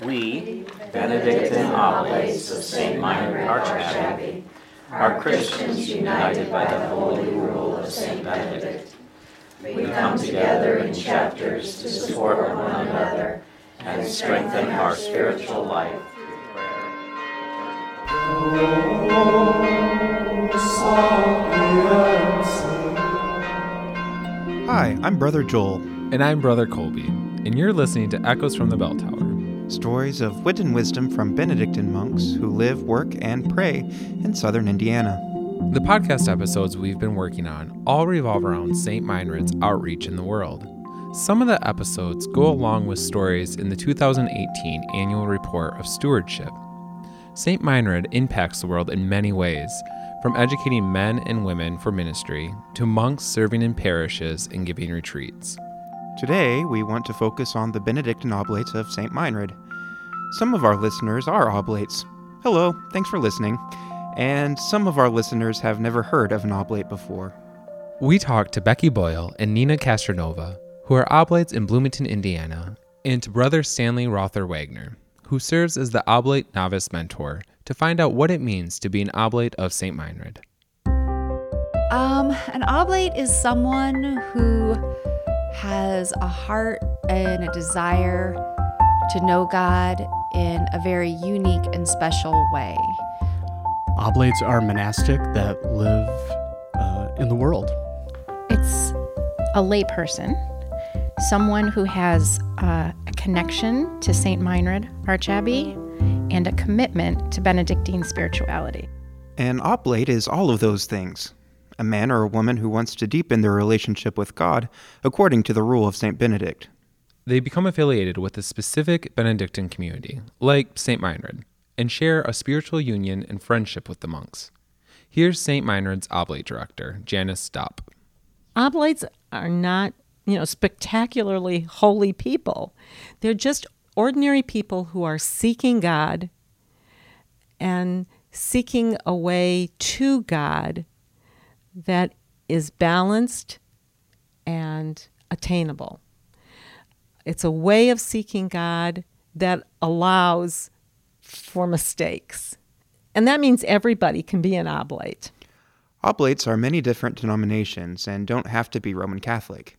We, Benedictine Oblates of St. Meinrad Archabbey, are Christians united by the holy rule of St. Benedict. We come together in chapters to support one another and strengthen our spiritual life through prayer. Hi, I'm Brother Joel. And I'm Brother Colby, and you're listening to Echoes from the Bell Tower stories of wit and wisdom from Benedictine monks who live, work, and pray in southern Indiana. The podcast episodes we've been working on all revolve around St. Meinrad's outreach in the world. Some of the episodes go along with stories in the 2018 annual report of stewardship. St. Meinrad impacts the world in many ways, from educating men and women for ministry to monks serving in parishes and giving retreats. Today, we want to focus on the Benedictine Oblates of St. Meinrad. Some of our listeners are Oblates. Hello, thanks for listening. And some of our listeners have never heard of an Oblate before. We talked to Becky Boyle and Nina Castronova, who are Oblates in Bloomington, Indiana, and to Brother Stanley Rother Wagner, who serves as the Oblate Novice Mentor, to find out what it means to be an Oblate of St. Meinrad. Um, an Oblate is someone who has a heart and a desire to know God in a very unique and special way. Oblates are monastic that live uh, in the world. It's a layperson, someone who has uh, a connection to St. Meinrad Archabbey and a commitment to Benedictine spirituality. An oblate is all of those things a man or a woman who wants to deepen their relationship with God according to the rule of St. Benedict. They become affiliated with a specific Benedictine community, like St. Meinrad, and share a spiritual union and friendship with the monks. Here's St. Meinrad's Oblate Director, Janice Dopp. Oblates are not, you know, spectacularly holy people. They're just ordinary people who are seeking God and seeking a way to God that is balanced and attainable. It's a way of seeking God that allows for mistakes. And that means everybody can be an oblate. Oblates are many different denominations and don't have to be Roman Catholic.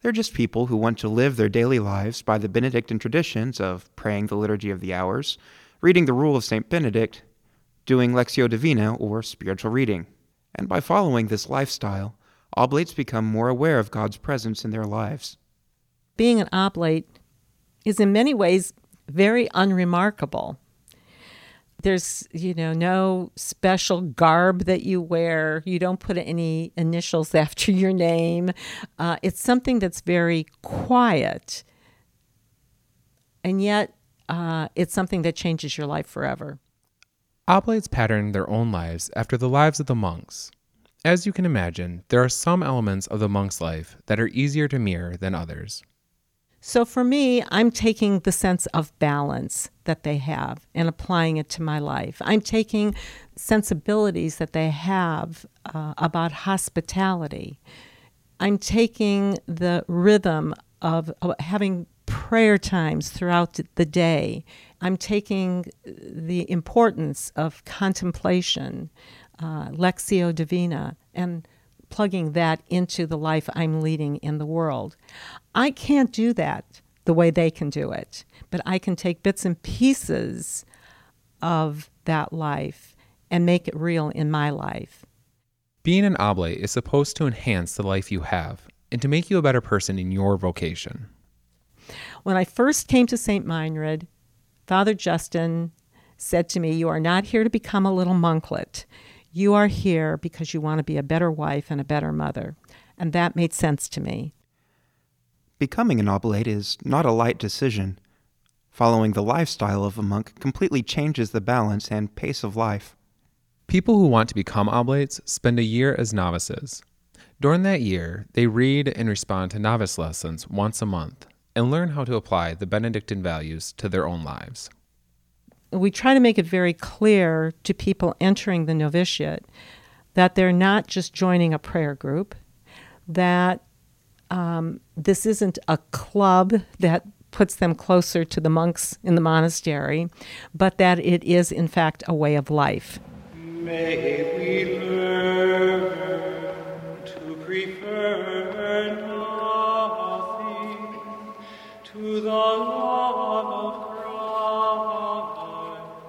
They're just people who want to live their daily lives by the Benedictine traditions of praying the Liturgy of the Hours, reading the Rule of St. Benedict, doing Lectio Divina or spiritual reading. And by following this lifestyle, oblates become more aware of God's presence in their lives. Being an oblate is in many ways very unremarkable. There's, you know, no special garb that you wear. You don't put any initials after your name. Uh, it's something that's very quiet. And yet, uh, it's something that changes your life forever. Oblates pattern their own lives after the lives of the monks. As you can imagine, there are some elements of the monk's life that are easier to mirror than others. So for me, I'm taking the sense of balance that they have and applying it to my life. I'm taking sensibilities that they have uh, about hospitality. I'm taking the rhythm of, of having prayer times throughout the day. I'm taking the importance of contemplation, uh, Lectio Divina, and plugging that into the life I'm leading in the world. I can't do that the way they can do it, but I can take bits and pieces of that life and make it real in my life. Being an oblate is supposed to enhance the life you have and to make you a better person in your vocation. When I first came to St. Meinrad, Father Justin said to me, You are not here to become a little monklet. You are here because you want to be a better wife and a better mother. And that made sense to me. Becoming an oblate is not a light decision. Following the lifestyle of a monk completely changes the balance and pace of life. People who want to become oblates spend a year as novices. During that year, they read and respond to novice lessons once a month and learn how to apply the Benedictine values to their own lives. We try to make it very clear to people entering the novitiate that they're not just joining a prayer group, that um, this isn't a club that puts them closer to the monks in the monastery, but that it is, in fact, a way of life. May we learn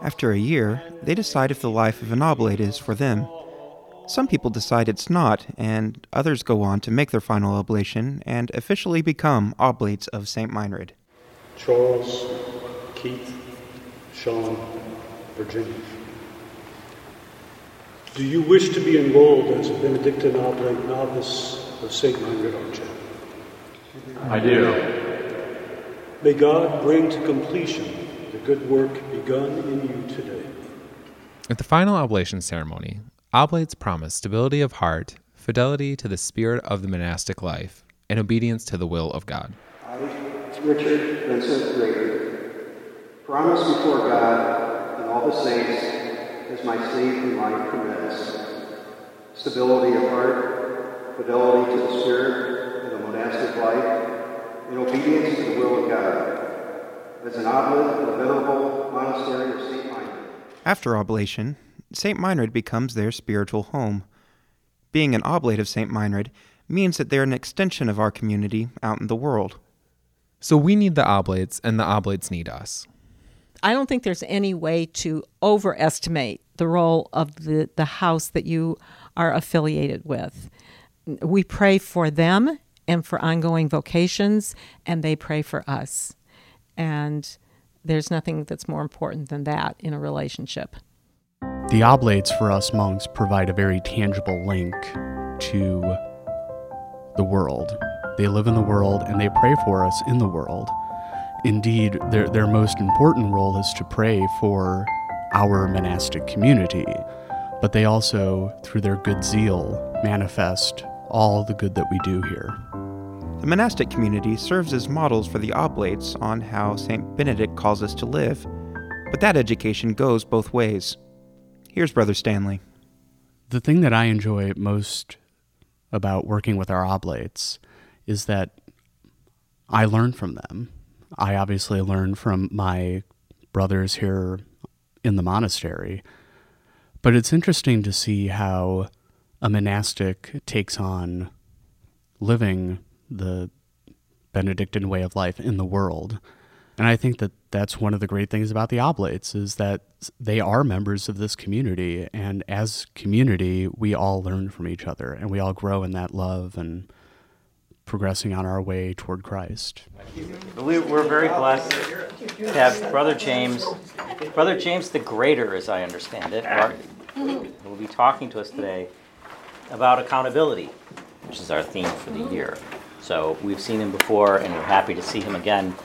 After a year, they decide if the life of an oblate is for them. Some people decide it's not, and others go on to make their final oblation and officially become oblates of St. Meinrad. Charles, Keith, Sean, Virginia. Do you wish to be enrolled as a Benedictine Oblate novice of St. Meinrad Archabbey? I do. May God bring to completion the good work begun in you today. At the final oblation ceremony, oblates promise stability of heart, fidelity to the spirit of the monastic life, and obedience to the will of God. I, Richard Vincent Grader, promise before God and all the saints as my state and life permits stability of heart, fidelity to the spirit of the monastic life, and obedience to the will of God. As an oblate of the venerable monastery of St. Meinrad. After oblation, St. Meinrad becomes their spiritual home. Being an oblate of St. Meinrad means that they're an extension of our community out in the world. So we need the oblates, and the oblates need us. I don't think there's any way to overestimate the role of the, the house that you are affiliated with. We pray for them and for ongoing vocations, and they pray for us. And there's nothing that's more important than that in a relationship. The oblates for us monks provide a very tangible link to the world. They live in the world and they pray for us in the world. Indeed, their, their most important role is to pray for our monastic community, but they also, through their good zeal, manifest all the good that we do here. The monastic community serves as models for the oblates on how St. Benedict calls us to live, but that education goes both ways. Here's Brother Stanley. The thing that I enjoy most about working with our oblates is that I learn from them. I obviously learn from my brothers here in the monastery, but it's interesting to see how a monastic takes on living the Benedictine way of life in the world. And I think that that's one of the great things about the Oblates is that they are members of this community, and as community, we all learn from each other, and we all grow in that love and progressing on our way toward Christ. We're very blessed to have Brother James, Brother James the Greater, as I understand it, will be talking to us today about accountability, which is our theme for the year. So we've seen him before, and we're happy to see him again.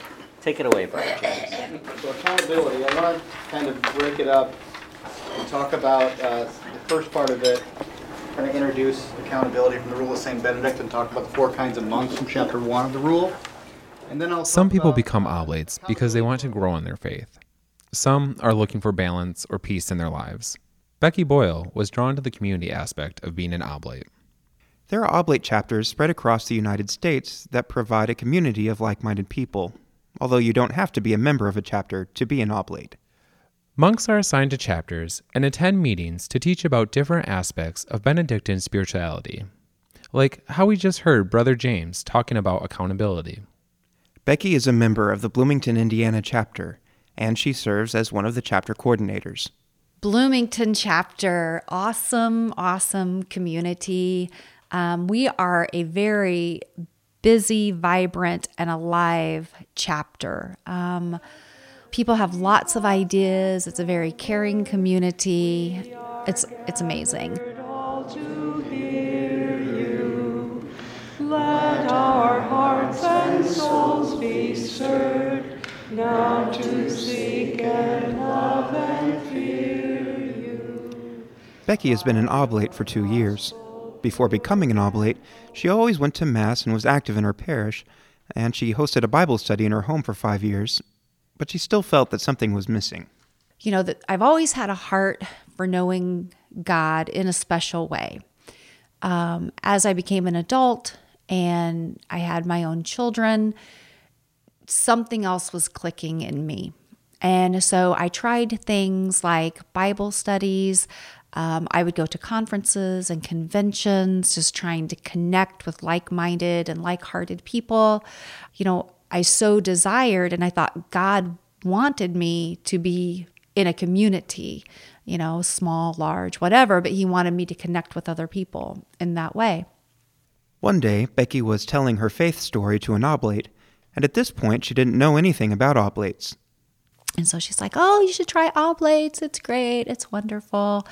Take it away, Brother James. So accountability, I want to kind of break it up and talk about uh, the first part of it, kind of introduce accountability from the Rule of St. Benedict and talk about the four kinds of monks from chapter one of the Rule. And then I'll Some people become oblates because they want to grow in their faith. Some are looking for balance or peace in their lives. Becky Boyle was drawn to the community aspect of being an oblate. There are oblate chapters spread across the United States that provide a community of like minded people, although you don't have to be a member of a chapter to be an oblate. Monks are assigned to chapters and attend meetings to teach about different aspects of Benedictine spirituality, like how we just heard Brother James talking about accountability. Becky is a member of the Bloomington, Indiana chapter, and she serves as one of the chapter coordinators. Bloomington chapter, awesome, awesome community. Um, we are a very busy, vibrant, and alive chapter. Um, people have lots of ideas. It's a very caring community. It's it's amazing. Let our hearts and souls be stirred now to seek and love and fear you. Becky has been an oblate for two years. Before becoming an oblate, she always went to Mass and was active in her parish, and she hosted a Bible study in her home for five years, but she still felt that something was missing. You know that I've always had a heart for knowing God in a special way. Um, as I became an adult and I had my own children, something else was clicking in me. And so I tried things like Bible studies. Um, I would go to conferences and conventions, just trying to connect with like minded and like hearted people. You know, I so desired, and I thought God wanted me to be in a community, you know, small, large, whatever, but He wanted me to connect with other people in that way. One day, Becky was telling her faith story to an oblate, and at this point, she didn't know anything about oblates. And so she's like, Oh, you should try oblates. It's great. It's wonderful.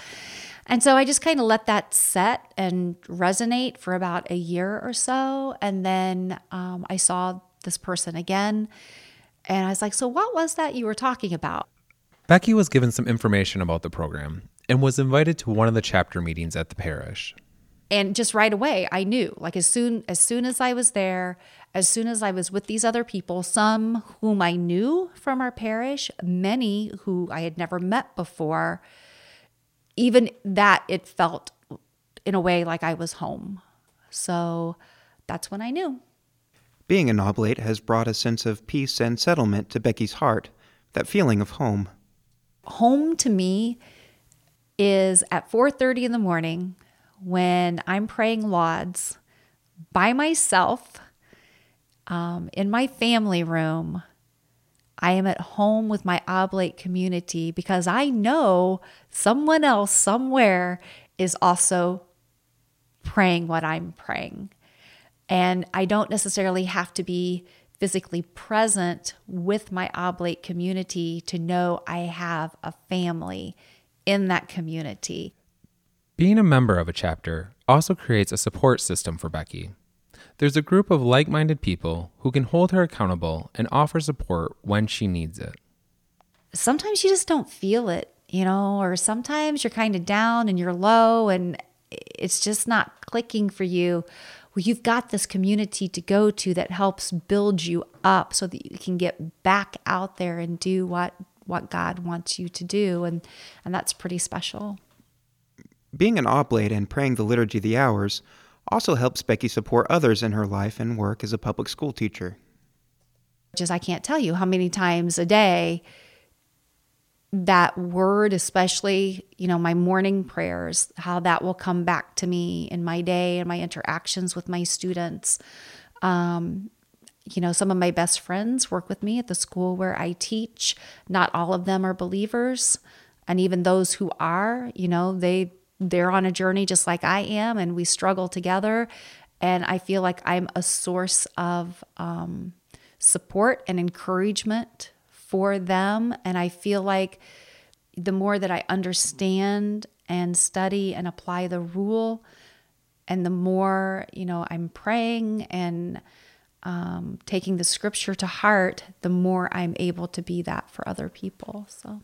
And so I just kind of let that set and resonate for about a year or so. And then um, I saw this person again. And I was like, So what was that you were talking about? Becky was given some information about the program and was invited to one of the chapter meetings at the parish. And just right away, I knew, like as soon as soon as I was there, as soon as I was with these other people, some whom I knew from our parish, many who I had never met before, even that it felt in a way like I was home. So that's when I knew. Being an oblate has brought a sense of peace and settlement to Becky's heart, that feeling of home. Home to me is at 4:30 in the morning when I'm praying lauds by myself um, in my family room. I am at home with my oblate community because I know someone else somewhere is also praying what I'm praying. And I don't necessarily have to be physically present with my oblate community to know I have a family in that community. Being a member of a chapter also creates a support system for Becky. There's a group of like minded people who can hold her accountable and offer support when she needs it. Sometimes you just don't feel it, you know, or sometimes you're kind of down and you're low and it's just not clicking for you. Well, you've got this community to go to that helps build you up so that you can get back out there and do what what God wants you to do and and that's pretty special. Being an oblate and praying the Liturgy of the Hours also helps Becky support others in her life and work as a public school teacher. Just I can't tell you how many times a day that word, especially, you know, my morning prayers, how that will come back to me in my day and my interactions with my students. Um, you know, some of my best friends work with me at the school where I teach. Not all of them are believers. And even those who are, you know, they they're on a journey just like I am, and we struggle together. And I feel like I'm a source of um, support and encouragement for them. And I feel like the more that I understand and study and apply the rule, and the more, you know, I'm praying and um, taking the scripture to heart, the more I'm able to be that for other people. So.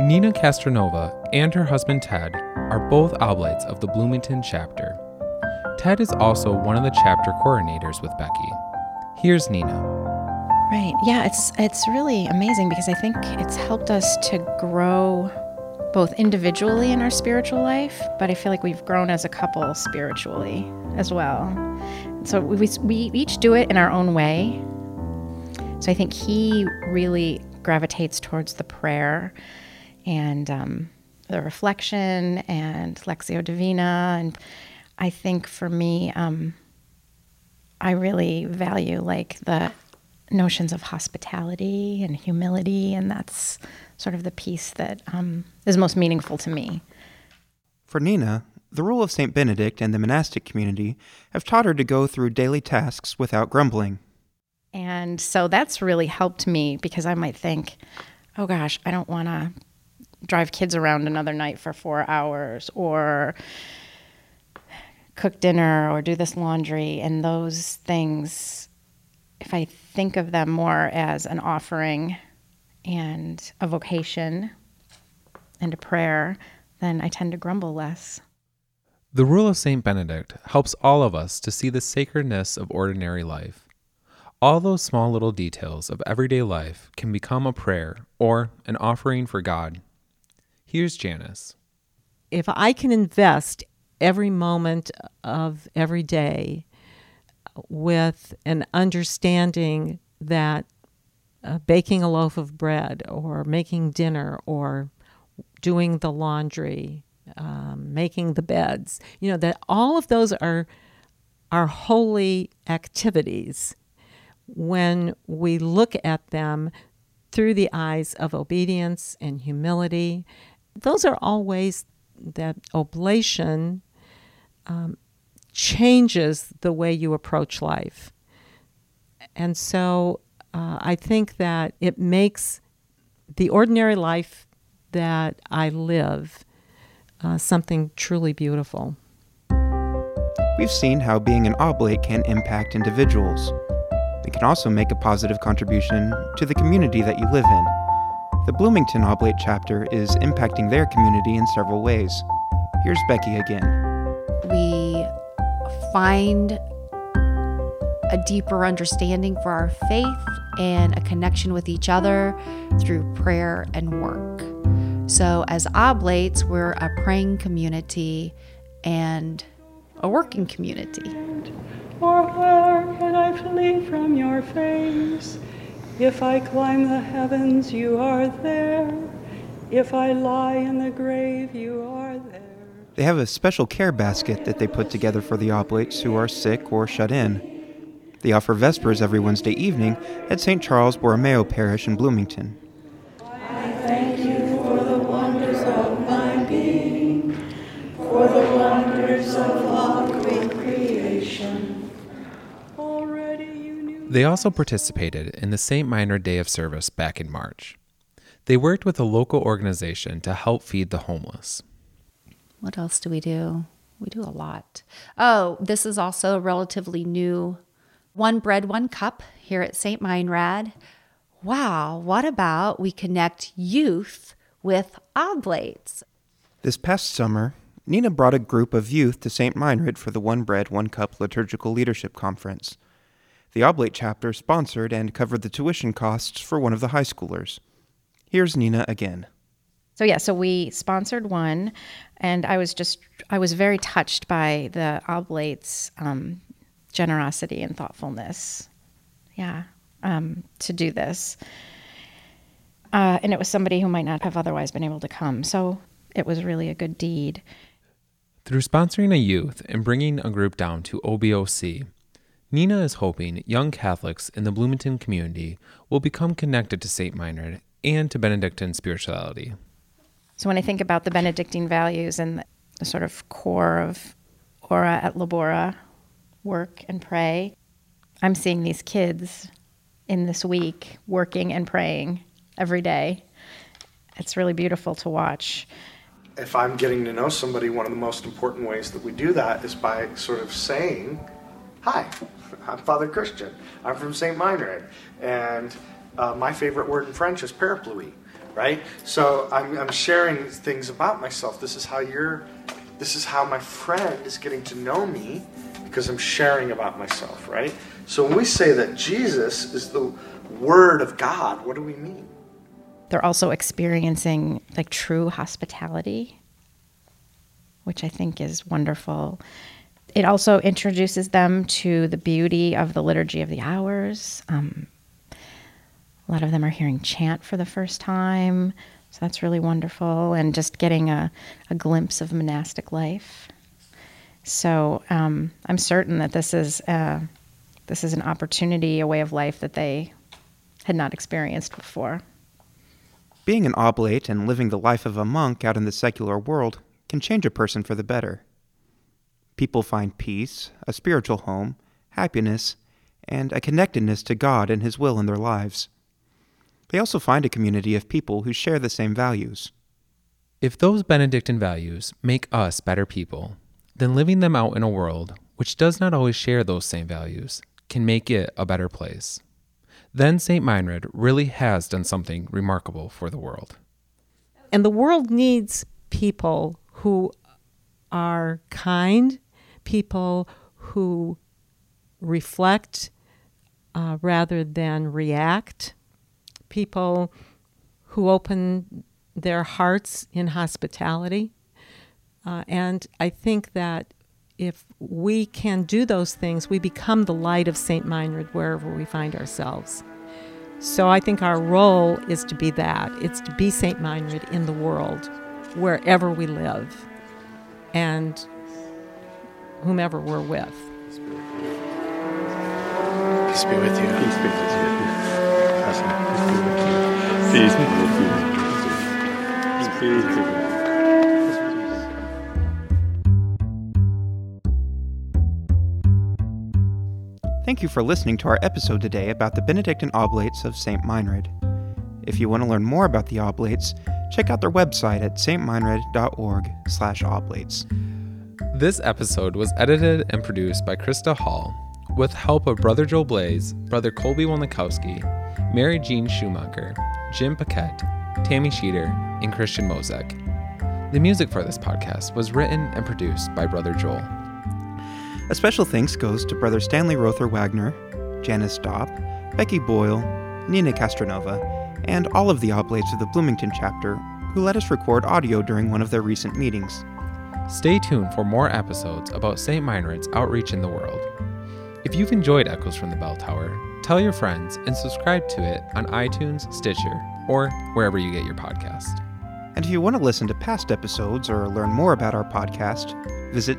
Nina Castronova and her husband Ted are both oblates of the Bloomington chapter. Ted is also one of the chapter coordinators with Becky. Here's Nina. Right. Yeah, it's it's really amazing because I think it's helped us to grow both individually in our spiritual life, but I feel like we've grown as a couple spiritually as well. So we, we each do it in our own way. So I think he really gravitates towards the prayer and um, the reflection and Lectio Divina. And I think for me, um, I really value like the notions of hospitality and humility, and that's sort of the piece that um, is most meaningful to me. For Nina, the rule of St. Benedict and the monastic community have taught her to go through daily tasks without grumbling. And so that's really helped me because I might think, oh gosh, I don't want to drive kids around another night for four hours or cook dinner or do this laundry. And those things if i think of them more as an offering and a vocation and a prayer then i tend to grumble less. The rule of st benedict helps all of us to see the sacredness of ordinary life. All those small little details of everyday life can become a prayer or an offering for god Here's Janice. If I can invest every moment of every day with an understanding that uh, baking a loaf of bread or making dinner or doing the laundry, um, making the beds, you know, that all of those are are holy activities when we look at them through the eyes of obedience and humility. Those are all ways that oblation um, changes the way you approach life. And so uh, I think that it makes the ordinary life that I live uh, something truly beautiful. We've seen how being an oblate can impact individuals. It can also make a positive contribution to the community that you live in. The Bloomington Oblate chapter is impacting their community in several ways. Here's Becky again. We find a deeper understanding for our faith and a connection with each other through prayer and work. So, as oblates, we're a praying community and a working community. Or where can I flee from your face? If I climb the heavens, you are there. If I lie in the grave, you are there. They have a special care basket that they put together for the oblates who are sick or shut in. They offer Vespers every Wednesday evening at St. Charles Borromeo Parish in Bloomington. I thank you for the wonders of my being, for the wonders of all great creation. Already you knew. They also participated in the St. Meinrad Day of Service back in March. They worked with a local organization to help feed the homeless. What else do we do? We do a lot. Oh, this is also a relatively new one bread, one cup here at St. Meinrad. Wow, what about we connect youth with oblates? This past summer, Nina brought a group of youth to St. Meinrad for the One Bread, One Cup Liturgical Leadership Conference. The Oblate chapter sponsored and covered the tuition costs for one of the high schoolers. Here's Nina again. So yeah, so we sponsored one, and I was just I was very touched by the oblates' um, generosity and thoughtfulness. Yeah, um, to do this, uh, and it was somebody who might not have otherwise been able to come. So it was really a good deed. Through sponsoring a youth and bringing a group down to OBOC, Nina is hoping young Catholics in the Bloomington community will become connected to St. Meinrad and to Benedictine spirituality. So when I think about the Benedictine values and the sort of core of Ora et Labora, work and pray, I'm seeing these kids in this week working and praying every day. It's really beautiful to watch. If I'm getting to know somebody, one of the most important ways that we do that is by sort of saying, Hi, I'm Father Christian. I'm from St. Meinrad. And uh, my favorite word in French is parapluie right? So I'm, I'm sharing things about myself. This is how you're, this is how my friend is getting to know me because I'm sharing about myself, right? So when we say that Jesus is the Word of God, what do we mean? They're also experiencing like true hospitality, which I think is wonderful. It also introduces them to the beauty of the Liturgy of the Hours. Um, a lot of them are hearing chant for the first time. So that's really wonderful. And just getting a, a glimpse of monastic life. So um, I'm certain that this is, uh, this is an opportunity, a way of life that they had not experienced before. Being an oblate and living the life of a monk out in the secular world can change a person for the better. People find peace, a spiritual home, happiness, and a connectedness to God and His will in their lives. They also find a community of people who share the same values. If those Benedictine values make us better people, then living them out in a world which does not always share those same values can make it a better place. Then St. Meinrad really has done something remarkable for the world. And the world needs people who are kind, people who reflect uh, rather than react, people who open their hearts in hospitality. Uh, and I think that if we can do those things, we become the light of St. Meinrad wherever we find ourselves. So I think our role is to be that. It's to be St. Meinrad in the world, wherever we live, and whomever we're with. Peace be with you. Peace be with you. Peace be with you. Peace be with you. Thank you for listening to our episode today about the Benedictine Oblates of St. Meinrad. If you want to learn more about the Oblates, check out their website at stmeinrad.org/oblates. This episode was edited and produced by Krista Hall, with help of Brother Joel Blaze, Brother Colby Wolnikowski, Mary Jean Schumacher, Jim Paquette, Tammy Sheeter, and Christian Mozek. The music for this podcast was written and produced by Brother Joel. A special thanks goes to Brother Stanley Rother Wagner, Janice Dopp, Becky Boyle, Nina Castronova, and all of the Oblates of the Bloomington chapter who let us record audio during one of their recent meetings. Stay tuned for more episodes about St. Meinrad's outreach in the world. If you've enjoyed Echoes from the Bell Tower, tell your friends and subscribe to it on iTunes, Stitcher, or wherever you get your podcast. And if you want to listen to past episodes or learn more about our podcast, visit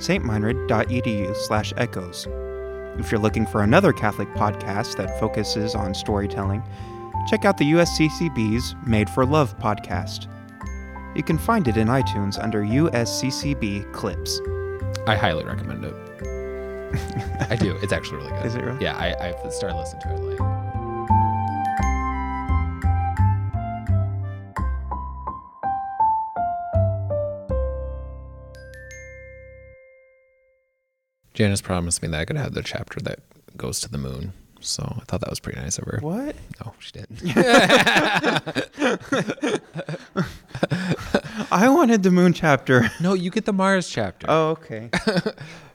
slash echoes. If you're looking for another Catholic podcast that focuses on storytelling, check out the USCCB's Made for Love podcast. You can find it in iTunes under USCCB Clips. I highly recommend it. I do. It's actually really good. Is it really? Yeah, I, I started listening to it late. Janice promised me that I could have the chapter that goes to the moon. So I thought that was pretty nice of her. What? No, she didn't. I wanted the moon chapter. no, you get the Mars chapter. Oh, okay.